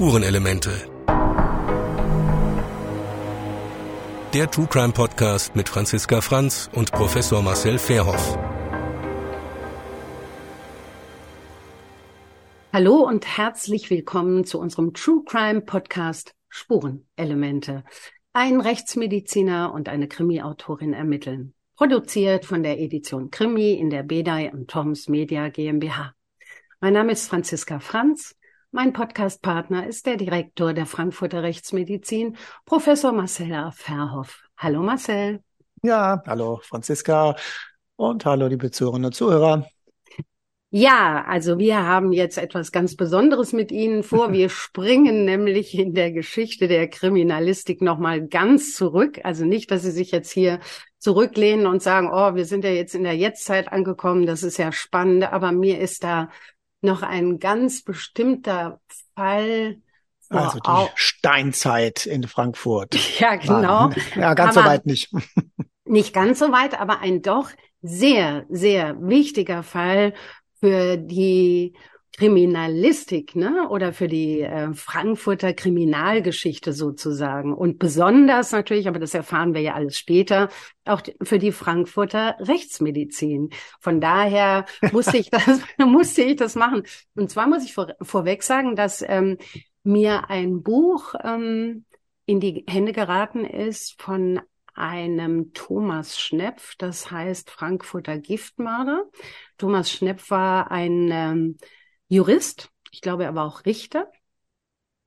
Spurenelemente. Der True Crime Podcast mit Franziska Franz und Professor Marcel Fairhoff. Hallo und herzlich willkommen zu unserem True Crime Podcast Spurenelemente. Ein Rechtsmediziner und eine Krimi-Autorin ermitteln. Produziert von der Edition Krimi in der Bedei und Toms Media GmbH. Mein Name ist Franziska Franz. Mein Podcastpartner ist der Direktor der Frankfurter Rechtsmedizin, Professor Marcel Verhoff. Hallo Marcel. Ja, hallo Franziska und hallo liebe Zuhörerinnen und Zuhörer. Ja, also wir haben jetzt etwas ganz Besonderes mit Ihnen vor. Wir springen nämlich in der Geschichte der Kriminalistik nochmal ganz zurück. Also nicht, dass Sie sich jetzt hier zurücklehnen und sagen, oh, wir sind ja jetzt in der Jetztzeit angekommen, das ist ja spannend, aber mir ist da noch ein ganz bestimmter Fall. Also die Steinzeit in Frankfurt. Ja, genau. Ja, ganz aber so weit nicht. Nicht ganz so weit, aber ein doch sehr, sehr wichtiger Fall für die Kriminalistik, ne? Oder für die äh, Frankfurter Kriminalgeschichte sozusagen. Und besonders natürlich, aber das erfahren wir ja alles später, auch für die Frankfurter Rechtsmedizin. Von daher musste ich das, musste ich das machen. Und zwar muss ich vor, vorweg sagen, dass ähm, mir ein Buch ähm, in die Hände geraten ist von einem Thomas Schnepf, das heißt Frankfurter Giftmörder. Thomas Schnepf war ein ähm, Jurist, ich glaube, er war auch Richter.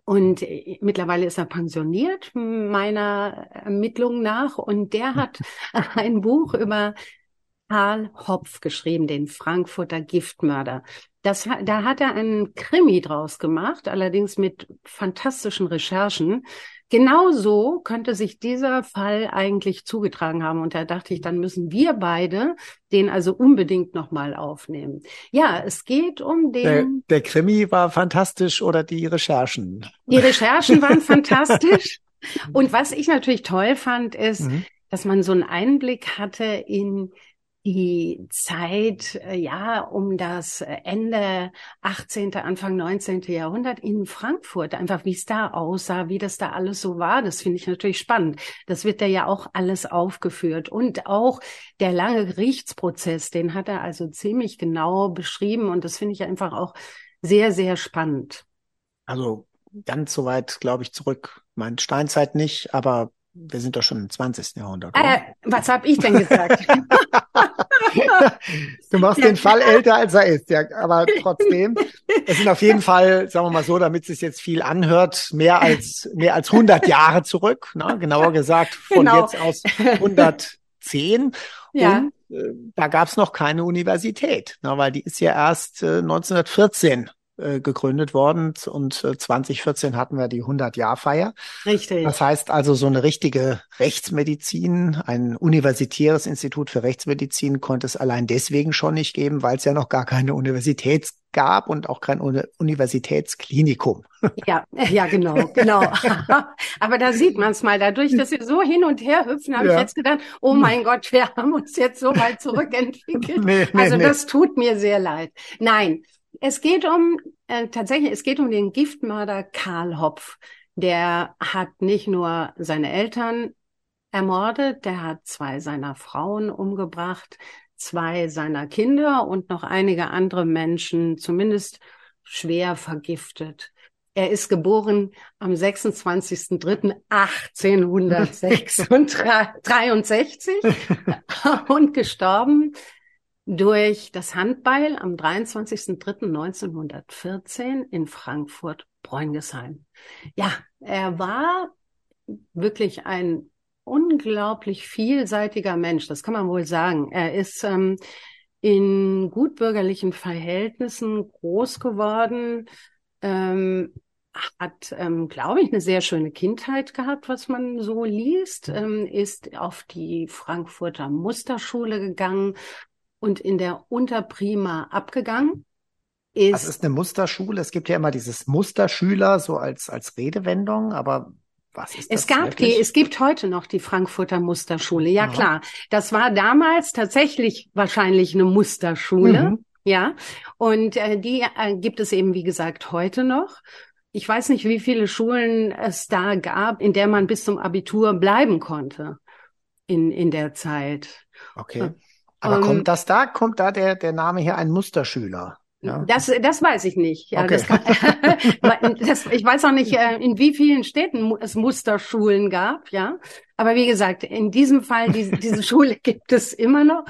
Und äh, mittlerweile ist er pensioniert, meiner Ermittlung nach. Und der hat ein Buch über Karl Hopf geschrieben, den Frankfurter Giftmörder. Das, da hat er einen Krimi draus gemacht, allerdings mit fantastischen Recherchen. Genau so könnte sich dieser Fall eigentlich zugetragen haben. Und da dachte ich, dann müssen wir beide den also unbedingt nochmal aufnehmen. Ja, es geht um den. Der, der Krimi war fantastisch oder die Recherchen? Die Recherchen waren fantastisch. Und was ich natürlich toll fand, ist, mhm. dass man so einen Einblick hatte in die Zeit, äh, ja, um das Ende 18., Anfang 19. Jahrhundert in Frankfurt, einfach wie es da aussah, wie das da alles so war, das finde ich natürlich spannend. Das wird da ja auch alles aufgeführt und auch der lange Gerichtsprozess, den hat er also ziemlich genau beschrieben und das finde ich einfach auch sehr, sehr spannend. Also ganz so weit, glaube ich, zurück. Mein Steinzeit nicht, aber wir sind doch schon im 20. Jahrhundert. Äh, was habe ich denn gesagt? du machst den Fall älter, als er ist, ja, aber trotzdem. Es sind auf jeden Fall, sagen wir mal so, damit es sich jetzt viel anhört, mehr als mehr als 100 Jahre zurück. Ne? Genauer gesagt von genau. jetzt aus 110. Ja. Und äh, da gab es noch keine Universität, ne? weil die ist ja erst äh, 1914 äh, gegründet worden und 2014 äh, hatten wir die 100-Jahr-Feier. Richtig. Das heißt also, so eine richtige Rechtsmedizin, ein universitäres Institut für Rechtsmedizin konnte es allein deswegen schon nicht geben, weil es ja noch gar keine Universität gab und auch kein Universitätsklinikum. Ja, ja, genau, genau. Aber da sieht man es mal. Dadurch, dass wir so hin und her hüpfen, habe ja. ich jetzt gedacht, oh mein Gott, wir haben uns jetzt so weit zurückentwickelt. nee, nee, also nee. das tut mir sehr leid. Nein, es geht um, äh, tatsächlich, es geht um den Giftmörder Karl Hopf. Der hat nicht nur seine Eltern ermordet, der hat zwei seiner Frauen umgebracht, zwei seiner Kinder und noch einige andere Menschen zumindest schwer vergiftet. Er ist geboren am 26.03.1863 und gestorben durch das Handbeil am 23.03.1914 in Frankfurt-Bräungesheim. Ja, er war wirklich ein unglaublich vielseitiger Mensch, das kann man wohl sagen. Er ist ähm, in gutbürgerlichen Verhältnissen groß geworden, ähm, hat, ähm, glaube ich, eine sehr schöne Kindheit gehabt, was man so liest, ähm, ist auf die Frankfurter Musterschule gegangen, und in der Unterprima abgegangen. Ist, das ist eine Musterschule. Es gibt ja immer dieses Musterschüler so als, als Redewendung, aber was ist das? Es gab wirklich? die, es gibt heute noch die Frankfurter Musterschule. Ja, Aha. klar. Das war damals tatsächlich wahrscheinlich eine Musterschule. Mhm. Ja. Und äh, die äh, gibt es eben, wie gesagt, heute noch. ich weiß nicht, wie viele Schulen es da gab, in der man bis zum Abitur bleiben konnte in, in der Zeit. Okay. Aber um, kommt das da, kommt da der, der Name hier ein Musterschüler? Ja. Das, das weiß ich nicht. Ja, okay. das kann, das, ich weiß auch nicht, äh, in wie vielen Städten es Musterschulen gab, ja. Aber wie gesagt, in diesem Fall, diese, diese Schule gibt es immer noch.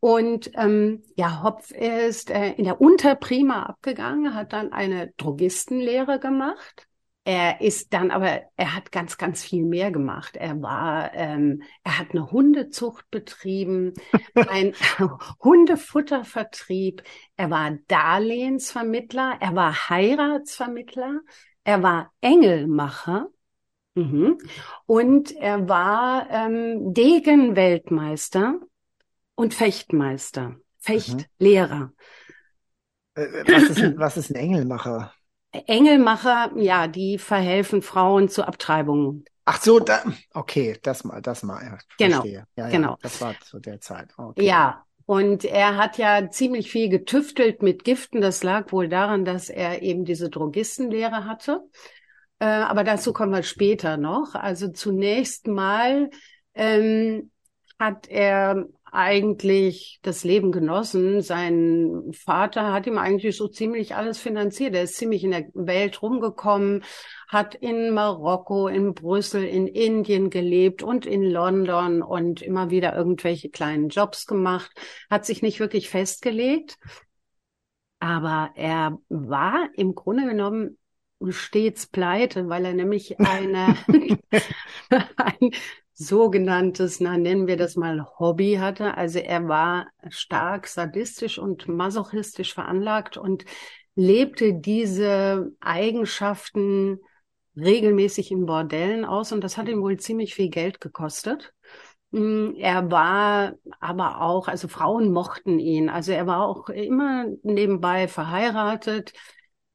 Und ähm, ja, Hopf ist äh, in der Unterprima abgegangen, hat dann eine Drogistenlehre gemacht. Er ist dann aber, er hat ganz, ganz viel mehr gemacht. Er war, ähm, er hat eine Hundezucht betrieben, ein Hundefuttervertrieb. Er war Darlehensvermittler, er war Heiratsvermittler, er war Engelmacher. Mhm. Und er war ähm, Degenweltmeister und Fechtmeister, Fechtlehrer. Mhm. Was, ist, was ist ein Engelmacher? Engelmacher, ja, die verhelfen Frauen zu Abtreibungen. Ach so, da, okay, das mal, das mal. Ja, genau, ja, ja, genau. Das war zu der Zeit. Okay. Ja, und er hat ja ziemlich viel getüftelt mit Giften. Das lag wohl daran, dass er eben diese Drogistenlehre hatte. Äh, aber dazu kommen wir später noch. Also zunächst mal ähm, hat er eigentlich das Leben genossen. Sein Vater hat ihm eigentlich so ziemlich alles finanziert. Er ist ziemlich in der Welt rumgekommen, hat in Marokko, in Brüssel, in Indien gelebt und in London und immer wieder irgendwelche kleinen Jobs gemacht, hat sich nicht wirklich festgelegt. Aber er war im Grunde genommen stets pleite, weil er nämlich eine, ein sogenanntes, na nennen wir das mal Hobby hatte. Also er war stark sadistisch und masochistisch veranlagt und lebte diese Eigenschaften regelmäßig in Bordellen aus und das hat ihm wohl ziemlich viel Geld gekostet. Mm, er war aber auch, also Frauen mochten ihn. Also er war auch immer nebenbei verheiratet.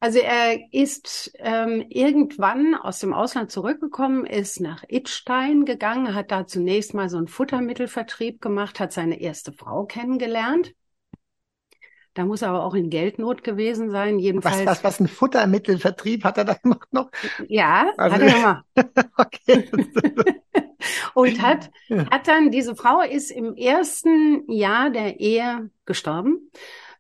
Also er ist ähm, irgendwann aus dem Ausland zurückgekommen, ist nach Itstein gegangen, hat da zunächst mal so einen Futtermittelvertrieb gemacht, hat seine erste Frau kennengelernt. Da muss er aber auch in Geldnot gewesen sein. Jedenfalls. Was, was, was ein Futtermittelvertrieb hat er da gemacht noch? Ja, also, hat er gemacht. okay. Und hat, hat dann, diese Frau ist im ersten Jahr der Ehe gestorben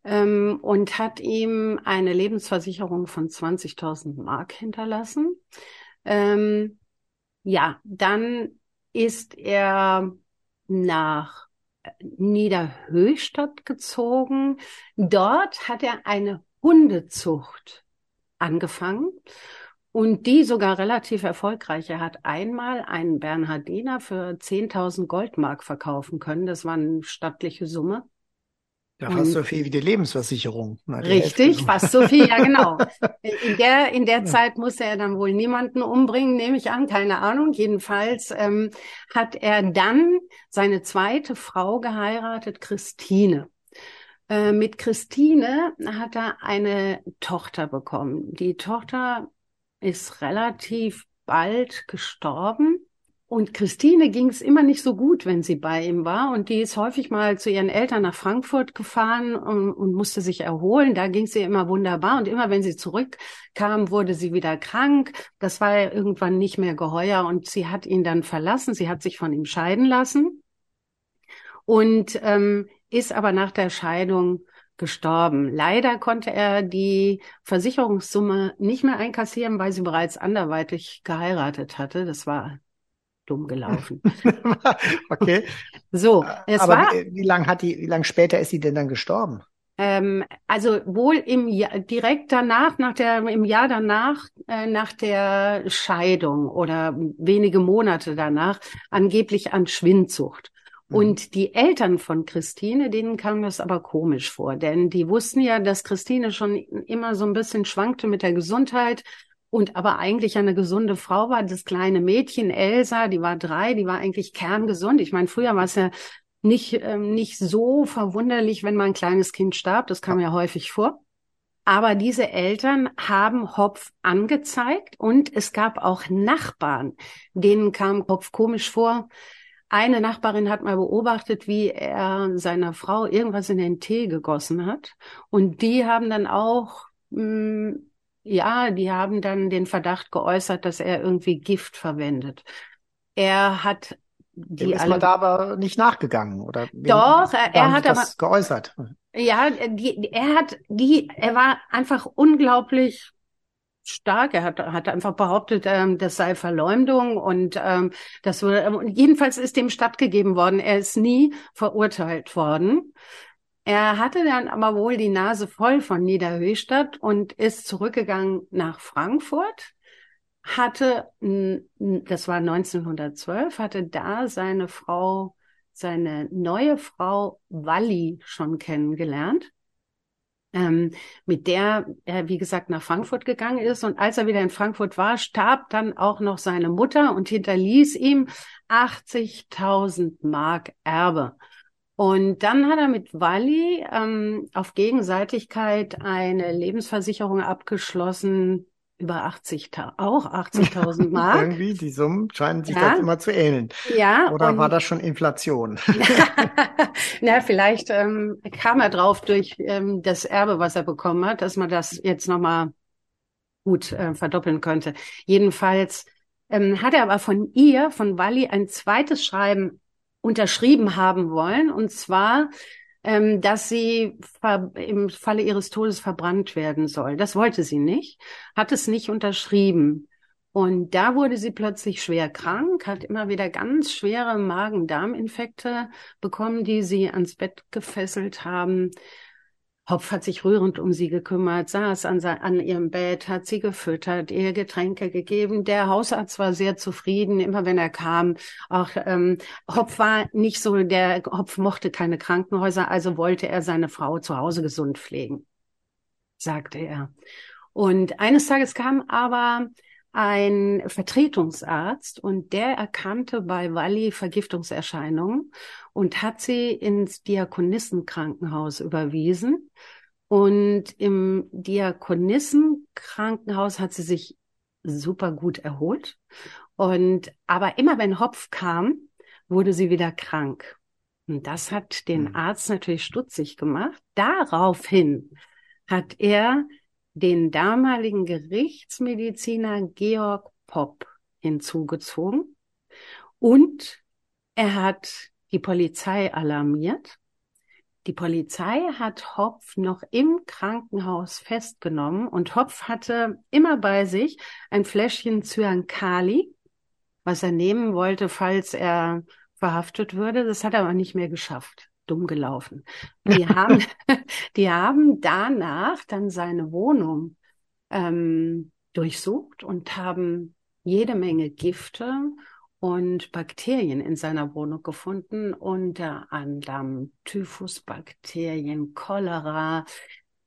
ähm, und hat ihm eine Lebensversicherung von 20.000 Mark hinterlassen. Ähm, ja, dann ist er nach Niederhöchstadt gezogen. Dort hat er eine Hundezucht angefangen und die sogar relativ erfolgreich. Er hat einmal einen Bernhardiner für 10.000 Goldmark verkaufen können. Das war eine stattliche Summe. Ja, fast so viel wie die Lebensversicherung. Na, die richtig, Hälfte. fast so viel, ja genau. In der, in der ja. Zeit musste er dann wohl niemanden umbringen, nehme ich an, keine Ahnung. Jedenfalls ähm, hat er dann seine zweite Frau geheiratet, Christine. Äh, mit Christine hat er eine Tochter bekommen. Die Tochter ist relativ bald gestorben. Und Christine ging es immer nicht so gut, wenn sie bei ihm war. Und die ist häufig mal zu ihren Eltern nach Frankfurt gefahren und, und musste sich erholen. Da ging es ihr immer wunderbar. Und immer wenn sie zurückkam, wurde sie wieder krank. Das war irgendwann nicht mehr geheuer. Und sie hat ihn dann verlassen. Sie hat sich von ihm scheiden lassen. Und ähm, ist aber nach der Scheidung gestorben. Leider konnte er die Versicherungssumme nicht mehr einkassieren, weil sie bereits anderweitig geheiratet hatte. Das war dumm gelaufen. okay. So, es Aber war. Wie, wie lange hat die, wie lange später ist sie denn dann gestorben? Ähm, also wohl im Jahr, direkt danach, nach der, im Jahr danach, äh, nach der Scheidung oder wenige Monate danach, angeblich an Schwindsucht. Mhm. Und die Eltern von Christine, denen kam das aber komisch vor, denn die wussten ja, dass Christine schon immer so ein bisschen schwankte mit der Gesundheit und aber eigentlich eine gesunde Frau war. Das kleine Mädchen Elsa, die war drei, die war eigentlich kerngesund. Ich meine, früher war es ja nicht, ähm, nicht so verwunderlich, wenn mal ein kleines Kind starb. Das kam ja häufig vor. Aber diese Eltern haben Hopf angezeigt und es gab auch Nachbarn, denen kam Hopf komisch vor. Eine Nachbarin hat mal beobachtet, wie er seiner Frau irgendwas in den Tee gegossen hat. Und die haben dann auch mh, hm, ja, die haben dann den Verdacht geäußert, dass er irgendwie Gift verwendet. Er hat die Dem ist alle, man da aber nicht nachgegangen, oder? Doch, er, er hat das aber geäußert. Ja, die, er hat die, er war einfach unglaublich stark. Er hat, hat einfach behauptet, ähm, das sei Verleumdung und ähm, das wurde, ähm, jedenfalls ist dem stattgegeben worden. Er ist nie verurteilt worden. Er hatte dann aber wohl die Nase voll von Niederhöchstadt und ist zurückgegangen nach Frankfurt, hatte, das war 1912, hatte da seine Frau, seine neue Frau Walli schon kennengelernt ähm, mit der er, wie gesagt, nach Frankfurt gegangen ist. Und als er wieder in Frankfurt war, starb dann auch noch seine Mutter und hinterließ ihm 80.000 Mark Erbe. Und dann hat er mit Walli ähm, auf Gegenseitigkeit eine Lebensversicherung abgeschlossen, über 80, auch 80.000 Mark. Irgendwie, die Summen scheinen sich ja. das immer zu ähneln. Ja. Oder war das schon Inflation? Na, vielleicht ähm, kam er drauf durch ähm, das Erbe, was er bekommen hat, dass man das jetzt nochmal gut äh, verdoppeln könnte. Jedenfalls ähm, hat er aber von ihr, von Wally, ein zweites Schreiben unterschrieben haben wollen. Und zwar ähm, dass sie im Falle ihres Todes verbrannt werden soll. Das wollte sie nicht, hat es nicht unterschrieben. Und da wurde sie plötzlich schwer krank, hat immer wieder ganz schwere Magen-Darm-Infekte bekommen, die sie ans Bett gefesselt haben. Hopf hat sich rührend um sie gekümmert, saß an, an, ihrem Bett, hat sie gefüttert, ihr Getränke gegeben. Der Hausarzt war sehr zufrieden, immer wenn er kam. Auch ähm, Hopf war nicht so, der Hopf mochte keine Krankenhäuser, also wollte er seine Frau zu Hause gesund pflegen, sagte er. Und eines Tages kam aber ein Vertretungsarzt und der erkannte bei Walli Vergiftungserscheinungen und hat sie ins Diakonissenkrankenhaus überwiesen. Und im Diakonissenkrankenhaus hat sie sich super gut erholt. Und aber immer wenn Hopf kam, wurde sie wieder krank. Und das hat den hm. Arzt natürlich stutzig gemacht. Daraufhin hat er den damaligen Gerichtsmediziner Georg Popp hinzugezogen und er hat die Polizei alarmiert. Die Polizei hat Hopf noch im Krankenhaus festgenommen und Hopf hatte immer bei sich ein Fläschchen Zyankali, was er nehmen wollte, falls er verhaftet würde. Das hat er aber nicht mehr geschafft dumm gelaufen. Die haben, die haben danach dann seine Wohnung ähm, durchsucht und haben jede Menge Gifte und Bakterien in seiner Wohnung gefunden, unter anderem Typhusbakterien, Cholera,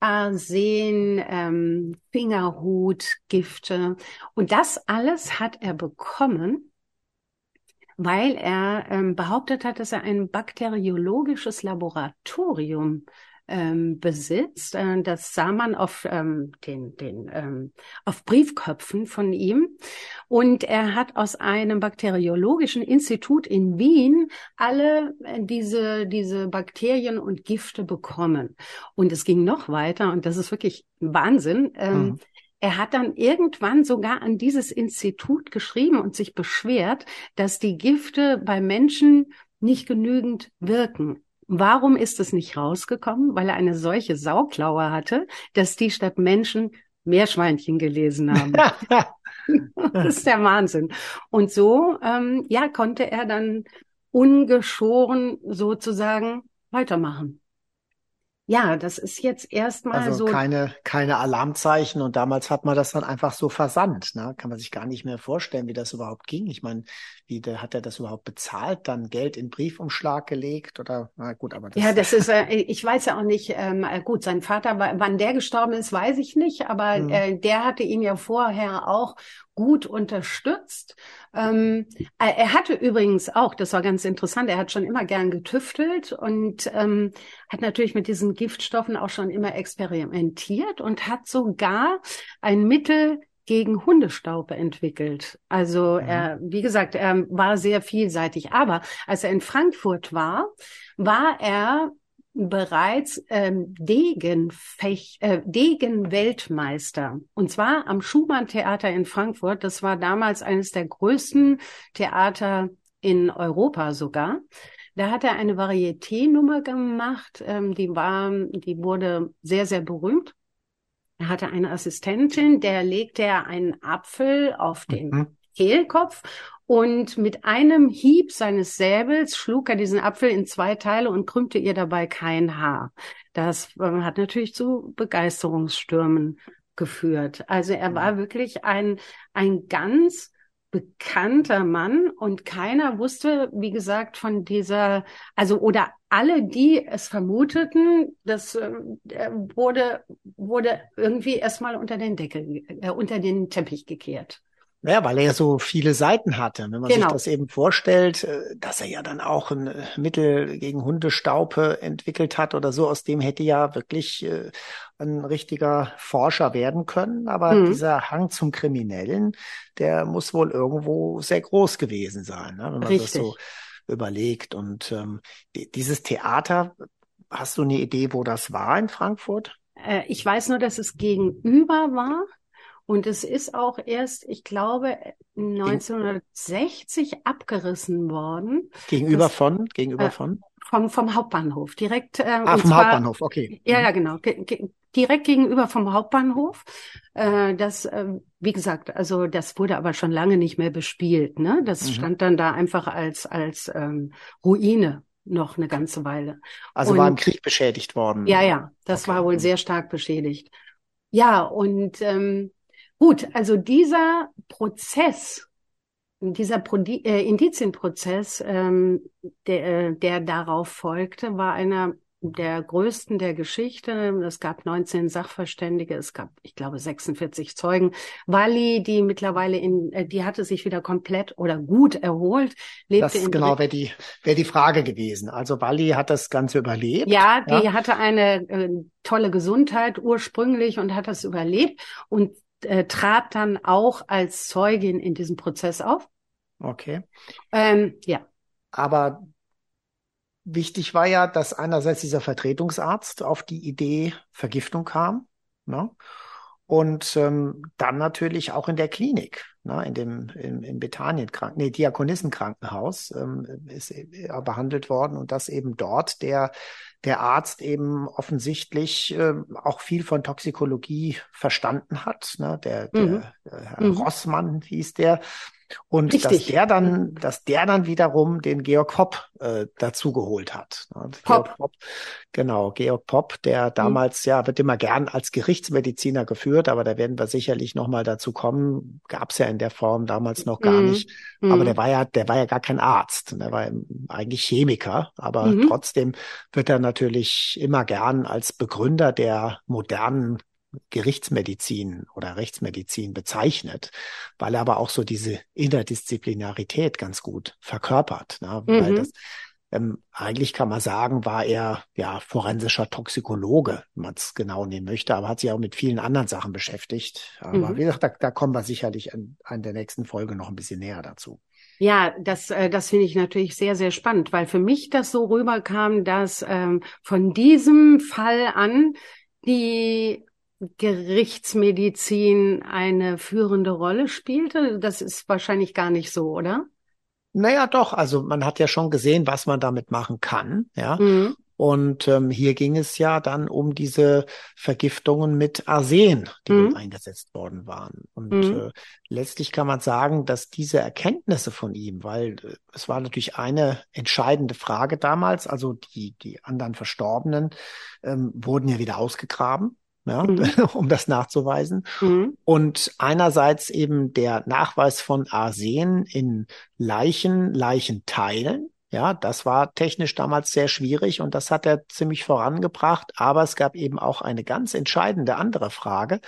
Arsen, ähm, Fingerhutgifte. Und das alles hat er bekommen, weil er ähm, behauptet hat, dass er ein bakteriologisches Laboratorium ähm, besitzt. Äh, das sah man auf ähm, den, den ähm, auf Briefköpfen von ihm. Und er hat aus einem bakteriologischen Institut in Wien alle äh, diese diese Bakterien und Gifte bekommen. Und es ging noch weiter. Und das ist wirklich Wahnsinn. Ähm, mhm. Er hat dann irgendwann sogar an dieses Institut geschrieben und sich beschwert, dass die Gifte bei Menschen nicht genügend wirken. Warum ist es nicht rausgekommen? Weil er eine solche Sauklaue hatte, dass die statt Menschen Meerschweinchen gelesen haben. das ist der Wahnsinn. Und so, ähm, ja, konnte er dann ungeschoren sozusagen weitermachen. Ja, das ist jetzt erstmal also so. keine, keine Alarmzeichen und damals hat man das dann einfach so versandt. Ne? Kann man sich gar nicht mehr vorstellen, wie das überhaupt ging. Ich meine, wie der, hat er das überhaupt bezahlt, dann Geld in Briefumschlag gelegt oder na gut, aber das Ja, das ist, äh, ich weiß ja auch nicht, ähm, äh, gut, sein Vater, wann der gestorben ist, weiß ich nicht, aber mhm. äh, der hatte ihn ja vorher auch gut unterstützt. Ähm, äh, er hatte übrigens auch, das war ganz interessant, er hat schon immer gern getüftelt und ähm, hat natürlich mit diesen Giftstoffen auch schon immer experimentiert und hat sogar ein Mittel gegen Hundestaub entwickelt. Also mhm. er, wie gesagt, er war sehr vielseitig. Aber als er in Frankfurt war, war er bereits ähm, Degenfech, äh, Degenweltmeister. Und zwar am Schumann-Theater in Frankfurt. Das war damals eines der größten Theater in Europa sogar. Da hat er eine Varieté-Nummer gemacht, ähm, die war, die wurde sehr, sehr berühmt. Er hatte eine Assistentin, der legte er einen Apfel auf den mhm. Kehlkopf und mit einem Hieb seines Säbels schlug er diesen Apfel in zwei Teile und krümmte ihr dabei kein Haar. Das äh, hat natürlich zu Begeisterungsstürmen geführt. Also er war wirklich ein, ein ganz bekannter Mann und keiner wusste, wie gesagt, von dieser, also oder alle, die es vermuteten, das äh, wurde, wurde irgendwie erstmal unter den Deckel, äh, unter den Teppich gekehrt. Ja, weil er so viele Seiten hatte. Wenn man genau. sich das eben vorstellt, äh, dass er ja dann auch ein äh, Mittel gegen Hundestaupe entwickelt hat oder so, aus dem hätte ja wirklich äh, ein richtiger Forscher werden können. Aber mhm. dieser Hang zum Kriminellen, der muss wohl irgendwo sehr groß gewesen sein, ne? wenn man Richtig. das so überlegt. Und ähm, dieses Theater, hast du eine Idee, wo das war in Frankfurt? Ich weiß nur, dass es gegenüber war. Und es ist auch erst, ich glaube, 1960 abgerissen worden. Gegenüber das, von? Gegenüber äh, von? Vom, vom Hauptbahnhof, direkt. Äh, ah, vom zwar, Hauptbahnhof, okay. Ja, ja, genau. Ge ge direkt gegenüber vom Hauptbahnhof. Äh, das, äh, wie gesagt, also das wurde aber schon lange nicht mehr bespielt. Ne? Das mhm. stand dann da einfach als, als ähm, Ruine noch eine ganze Weile. Also und, war im Krieg beschädigt worden. Ja, ja, das okay. war wohl mhm. sehr stark beschädigt. Ja, und ähm, Gut, also dieser Prozess, dieser Pro äh, Indizienprozess, ähm, der, äh, der darauf folgte, war einer der größten der Geschichte. Es gab 19 Sachverständige, es gab, ich glaube, 46 Zeugen. Wally, die mittlerweile in, äh, die hatte sich wieder komplett oder gut erholt, lebte das in genau wäre die wäre die Frage gewesen. Also Wally hat das Ganze überlebt. Ja, die ja? hatte eine äh, tolle Gesundheit ursprünglich und hat das überlebt und äh, trat dann auch als Zeugin in diesem Prozess auf. Okay. Ähm, ja. Aber wichtig war ja, dass einerseits dieser Vertretungsarzt auf die Idee Vergiftung kam. Ne? Und ähm, dann natürlich auch in der Klinik, ne, in dem im, im Bethanien-Kranken, nee, Diakonissenkrankenhaus ähm, ist er behandelt worden und dass eben dort der der Arzt eben offensichtlich äh, auch viel von Toxikologie verstanden hat. Ne? Der, mhm. der Herr mhm. Rossmann hieß der. Und Richtig. dass der dann, dass der dann wiederum den Georg Hopp äh, dazugeholt hat. Georg Popp, genau, Georg Popp, der mhm. damals, mhm. ja, wird immer gern als Gerichtsmediziner geführt, aber da werden wir sicherlich nochmal dazu kommen. Gab es ja in der Form damals noch gar mhm. nicht. Aber mhm. der war ja, der war ja gar kein Arzt. Der war eigentlich Chemiker, aber mhm. trotzdem wird er natürlich immer gern als Begründer der modernen Gerichtsmedizin oder Rechtsmedizin bezeichnet, weil er aber auch so diese Interdisziplinarität ganz gut verkörpert. Ne? Mhm. Weil das, ähm, eigentlich kann man sagen, war er ja forensischer Toxikologe, wenn man es genau nehmen möchte, aber hat sich auch mit vielen anderen Sachen beschäftigt. Aber mhm. wie gesagt, da, da kommen wir sicherlich in, in der nächsten Folge noch ein bisschen näher dazu. Ja, das, äh, das finde ich natürlich sehr, sehr spannend, weil für mich das so rüberkam, dass ähm, von diesem Fall an die Gerichtsmedizin eine führende Rolle spielte? Das ist wahrscheinlich gar nicht so, oder? Naja, doch. Also man hat ja schon gesehen, was man damit machen kann. Ja. Mhm. Und ähm, hier ging es ja dann um diese Vergiftungen mit Arsen, die mhm. eingesetzt worden waren. Und mhm. äh, letztlich kann man sagen, dass diese Erkenntnisse von ihm, weil äh, es war natürlich eine entscheidende Frage damals, also die, die anderen Verstorbenen ähm, wurden ja wieder ausgegraben ja, mhm. um das nachzuweisen. Mhm. Und einerseits eben der Nachweis von Arsen in Leichen, Leichenteilen. Ja, das war technisch damals sehr schwierig und das hat er ziemlich vorangebracht. Aber es gab eben auch eine ganz entscheidende andere Frage.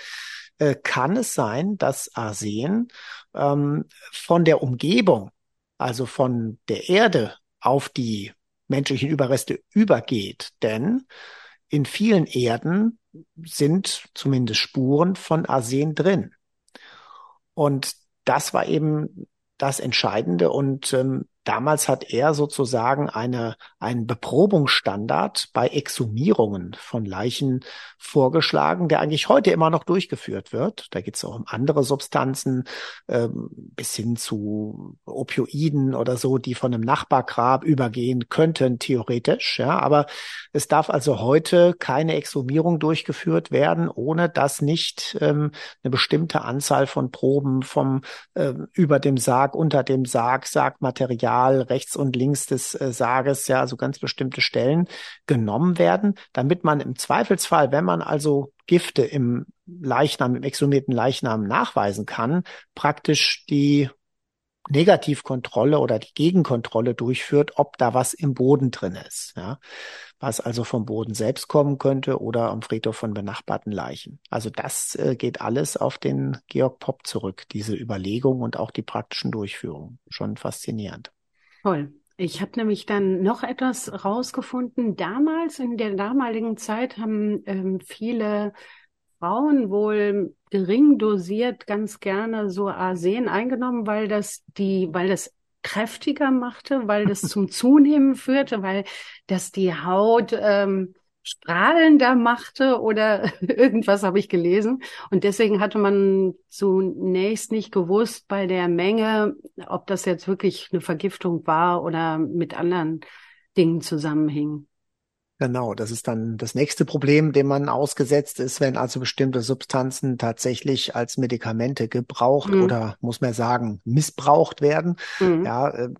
Äh, kann es sein, dass Arsen ähm, von der Umgebung, also von der Erde auf die menschlichen Überreste übergeht? Denn in vielen Erden sind zumindest Spuren von Arsen drin. Und das war eben das Entscheidende. Und ähm, damals hat er sozusagen eine, einen Beprobungsstandard bei Exhumierungen von Leichen vorgeschlagen, der eigentlich heute immer noch durchgeführt wird. Da geht es auch um andere Substanzen, ähm, bis hin zu Opioiden oder so, die von einem Nachbargrab übergehen könnten, theoretisch. Ja, aber es darf also heute keine Exhumierung durchgeführt werden, ohne dass nicht ähm, eine bestimmte Anzahl von Proben vom äh, über dem Sarg, unter dem Sarg, Sargmaterial rechts und links des äh, Sarges, ja, also ganz bestimmte Stellen genommen werden, damit man im Zweifelsfall, wenn man also Gifte im Leichnam, im exhumierten Leichnam nachweisen kann, praktisch die Negativkontrolle oder die Gegenkontrolle durchführt, ob da was im Boden drin ist. Ja was also vom Boden selbst kommen könnte oder am Friedhof von benachbarten Leichen. Also das äh, geht alles auf den Georg Popp zurück, diese Überlegung und auch die praktischen Durchführungen. Schon faszinierend. Toll. Ich habe nämlich dann noch etwas rausgefunden. Damals, in der damaligen Zeit, haben ähm, viele Frauen wohl gering dosiert ganz gerne so Arsen eingenommen, weil das die, weil das kräftiger machte, weil das zum Zunehmen führte, weil das die Haut ähm, strahlender machte oder irgendwas habe ich gelesen. Und deswegen hatte man zunächst nicht gewusst bei der Menge, ob das jetzt wirklich eine Vergiftung war oder mit anderen Dingen zusammenhing. Genau, das ist dann das nächste Problem, dem man ausgesetzt ist, wenn also bestimmte Substanzen tatsächlich als Medikamente gebraucht mhm. oder muss man sagen, missbraucht werden. Mhm. Ja, äh,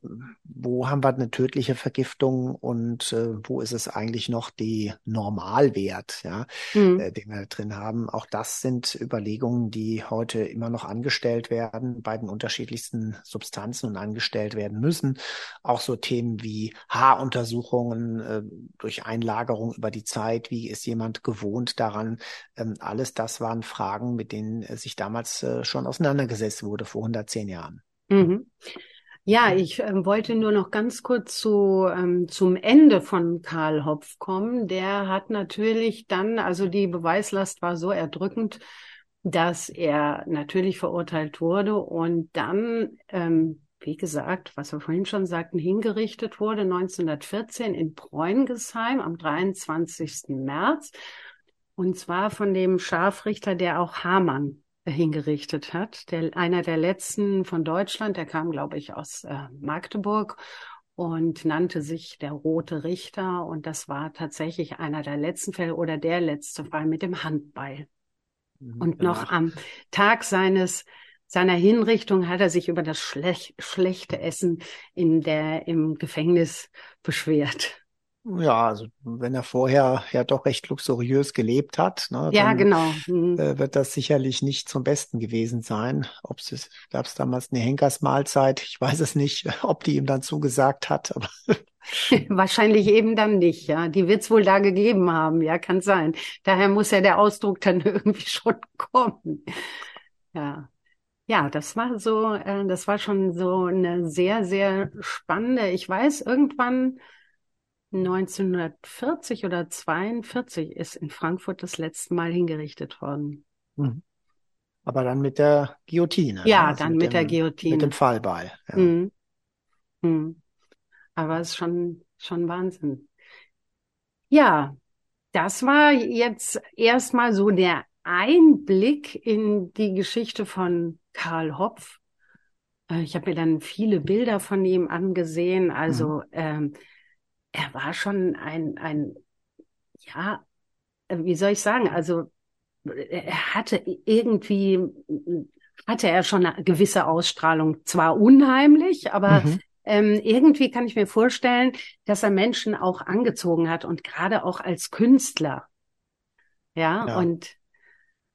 wo haben wir eine tödliche Vergiftung und äh, wo ist es eigentlich noch die Normalwert, ja, mhm. äh, den wir drin haben? Auch das sind Überlegungen, die heute immer noch angestellt werden bei den unterschiedlichsten Substanzen und angestellt werden müssen. Auch so Themen wie Haaruntersuchungen äh, durch Einladung Einlagerung über die Zeit, wie ist jemand gewohnt daran. Ähm, alles das waren Fragen, mit denen äh, sich damals äh, schon auseinandergesetzt wurde, vor 110 Jahren. Mhm. Ja, ich äh, wollte nur noch ganz kurz zu, ähm, zum Ende von Karl Hopf kommen. Der hat natürlich dann, also die Beweislast war so erdrückend, dass er natürlich verurteilt wurde und dann ähm, wie gesagt, was wir vorhin schon sagten, hingerichtet wurde 1914 in Preungesheim am 23. März. Und zwar von dem Scharfrichter, der auch Hamann hingerichtet hat, der, einer der letzten von Deutschland, der kam, glaube ich, aus äh, Magdeburg und nannte sich der Rote Richter. Und das war tatsächlich einer der letzten Fälle oder der letzte Fall mit dem Handbeil. Mhm, und noch ja. am Tag seines seiner Hinrichtung hat er sich über das schlech schlechte Essen in der, im Gefängnis beschwert. Ja, also wenn er vorher ja doch recht luxuriös gelebt hat, ne, ja, genau. Mhm. Wird das sicherlich nicht zum Besten gewesen sein. Ob es gab es damals eine Henkersmahlzeit, ich weiß es nicht, ob die ihm dann zugesagt hat, aber Wahrscheinlich eben dann nicht, ja. Die wird's wohl da gegeben haben, ja, kann sein. Daher muss ja der Ausdruck dann irgendwie schon kommen. Ja. Ja, das war so, äh, das war schon so eine sehr, sehr spannende. Ich weiß, irgendwann 1940 oder 42 ist in Frankfurt das letzte Mal hingerichtet worden. Mhm. Aber dann mit der Guillotine. Ja, also dann mit, mit dem, der Guillotine. Mit dem Fallbeil. Ja. Mhm. Mhm. Aber es ist schon, schon Wahnsinn. Ja, das war jetzt erstmal so der Einblick in die Geschichte von Karl Hopf. Äh, ich habe mir dann viele Bilder von ihm angesehen. Also mhm. ähm, er war schon ein, ein, ja, äh, wie soll ich sagen? Also er hatte irgendwie, hatte er schon eine gewisse Ausstrahlung. Zwar unheimlich, aber mhm. ähm, irgendwie kann ich mir vorstellen, dass er Menschen auch angezogen hat und gerade auch als Künstler. Ja, ja. und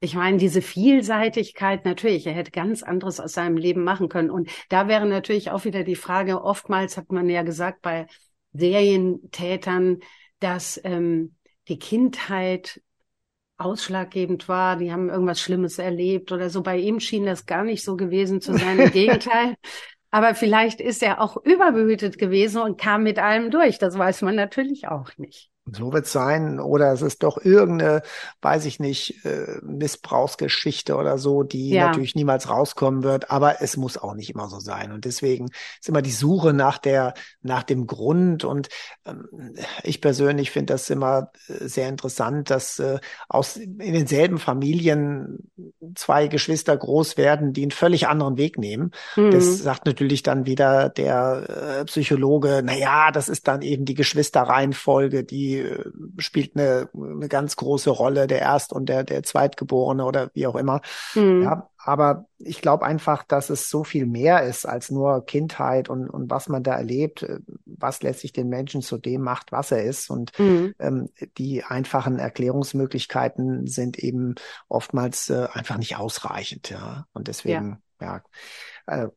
ich meine, diese Vielseitigkeit, natürlich, er hätte ganz anderes aus seinem Leben machen können. Und da wäre natürlich auch wieder die Frage, oftmals hat man ja gesagt bei Serientätern, dass ähm, die Kindheit ausschlaggebend war, die haben irgendwas Schlimmes erlebt oder so. Bei ihm schien das gar nicht so gewesen zu sein, im Gegenteil. Aber vielleicht ist er auch überbehütet gewesen und kam mit allem durch. Das weiß man natürlich auch nicht. So wird es sein. Oder es ist doch irgendeine, weiß ich nicht, äh, Missbrauchsgeschichte oder so, die ja. natürlich niemals rauskommen wird. Aber es muss auch nicht immer so sein. Und deswegen ist immer die Suche nach der, nach dem Grund. Und ähm, ich persönlich finde das immer äh, sehr interessant, dass äh, aus in denselben Familien zwei Geschwister groß werden, die einen völlig anderen Weg nehmen. Mhm. Das sagt natürlich dann wieder der äh, Psychologe, na ja, das ist dann eben die Geschwisterreihenfolge, die äh, spielt eine, eine ganz große Rolle, der Erst- und der, der Zweitgeborene oder wie auch immer. Mhm. Ja, aber ich glaube einfach, dass es so viel mehr ist als nur Kindheit und, und was man da erlebt, äh, was letztlich den Menschen zu dem macht, was er ist. Und mhm. ähm, die einfachen Erklärungsmöglichkeiten sind eben oftmals äh, einfach nicht ausreichend. Ja. Und deswegen, ja, ja äh,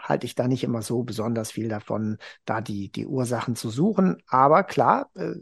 halte ich da nicht immer so besonders viel davon, da die, die Ursachen zu suchen. Aber klar, äh,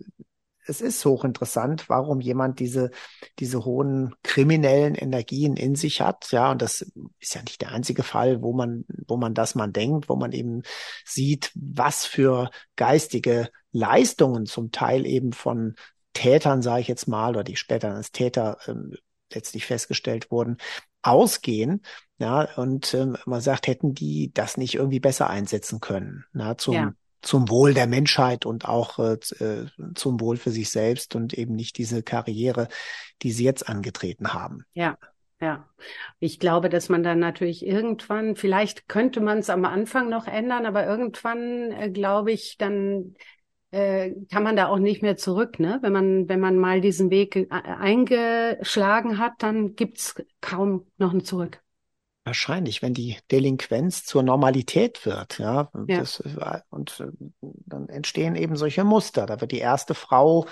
es ist hochinteressant, warum jemand diese, diese hohen kriminellen Energien in sich hat. Ja, und das ist ja nicht der einzige Fall, wo man, wo man das mal denkt, wo man eben sieht, was für geistige Leistungen zum Teil eben von Tätern, sage ich jetzt mal, oder die später als Täter ähm, letztlich festgestellt wurden, ausgehen. Ja, und ähm, man sagt, hätten die das nicht irgendwie besser einsetzen können, na, zum, ja zum Wohl der Menschheit und auch äh, äh, zum Wohl für sich selbst und eben nicht diese Karriere, die sie jetzt angetreten haben. Ja. Ja, ich glaube, dass man dann natürlich irgendwann, vielleicht könnte man es am Anfang noch ändern, aber irgendwann, äh, glaube ich, dann äh, kann man da auch nicht mehr zurück, ne? Wenn man, wenn man mal diesen Weg äh, eingeschlagen hat, dann gibt's kaum noch ein Zurück. Wahrscheinlich, wenn die Delinquenz zur Normalität wird, ja, ja. Das, und äh, dann entstehen eben solche Muster. Da wird die erste Frau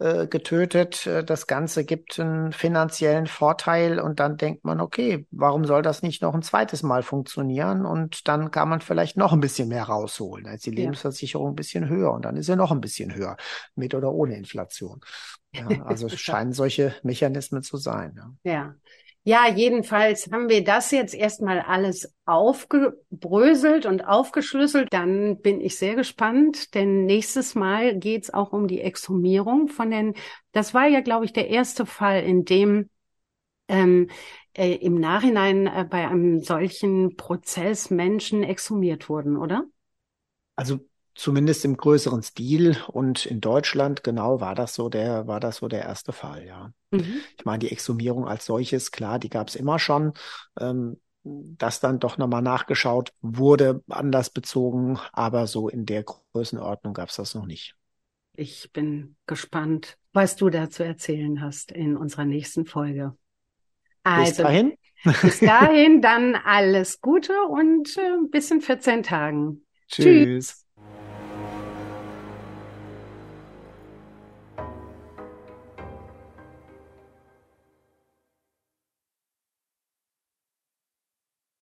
äh, getötet, äh, das Ganze gibt einen finanziellen Vorteil und dann denkt man, okay, warum soll das nicht noch ein zweites Mal funktionieren? Und dann kann man vielleicht noch ein bisschen mehr rausholen. Dann ist die Lebensversicherung ja. ein bisschen höher und dann ist sie noch ein bisschen höher, mit oder ohne Inflation. Ja, also es scheinen solche Mechanismen zu sein. Ja. ja. Ja, jedenfalls haben wir das jetzt erstmal alles aufgebröselt und aufgeschlüsselt. Dann bin ich sehr gespannt, denn nächstes Mal geht's auch um die Exhumierung von den, das war ja, glaube ich, der erste Fall, in dem ähm, äh, im Nachhinein äh, bei einem solchen Prozess Menschen exhumiert wurden, oder? Also zumindest im größeren Stil. Und in Deutschland genau war das so der war das so der erste Fall ja. Mhm. ich meine die Exhumierung als solches klar die gab es immer schon. Ähm, dass dann doch nochmal nachgeschaut wurde anders bezogen aber so in der Größenordnung gab es das noch nicht. Ich bin gespannt was du dazu erzählen hast in unserer nächsten Folge. Also, bis dahin. bis dahin dann alles Gute und äh, bis in 14 Tagen. Tschüss. Tschüss.